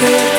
good.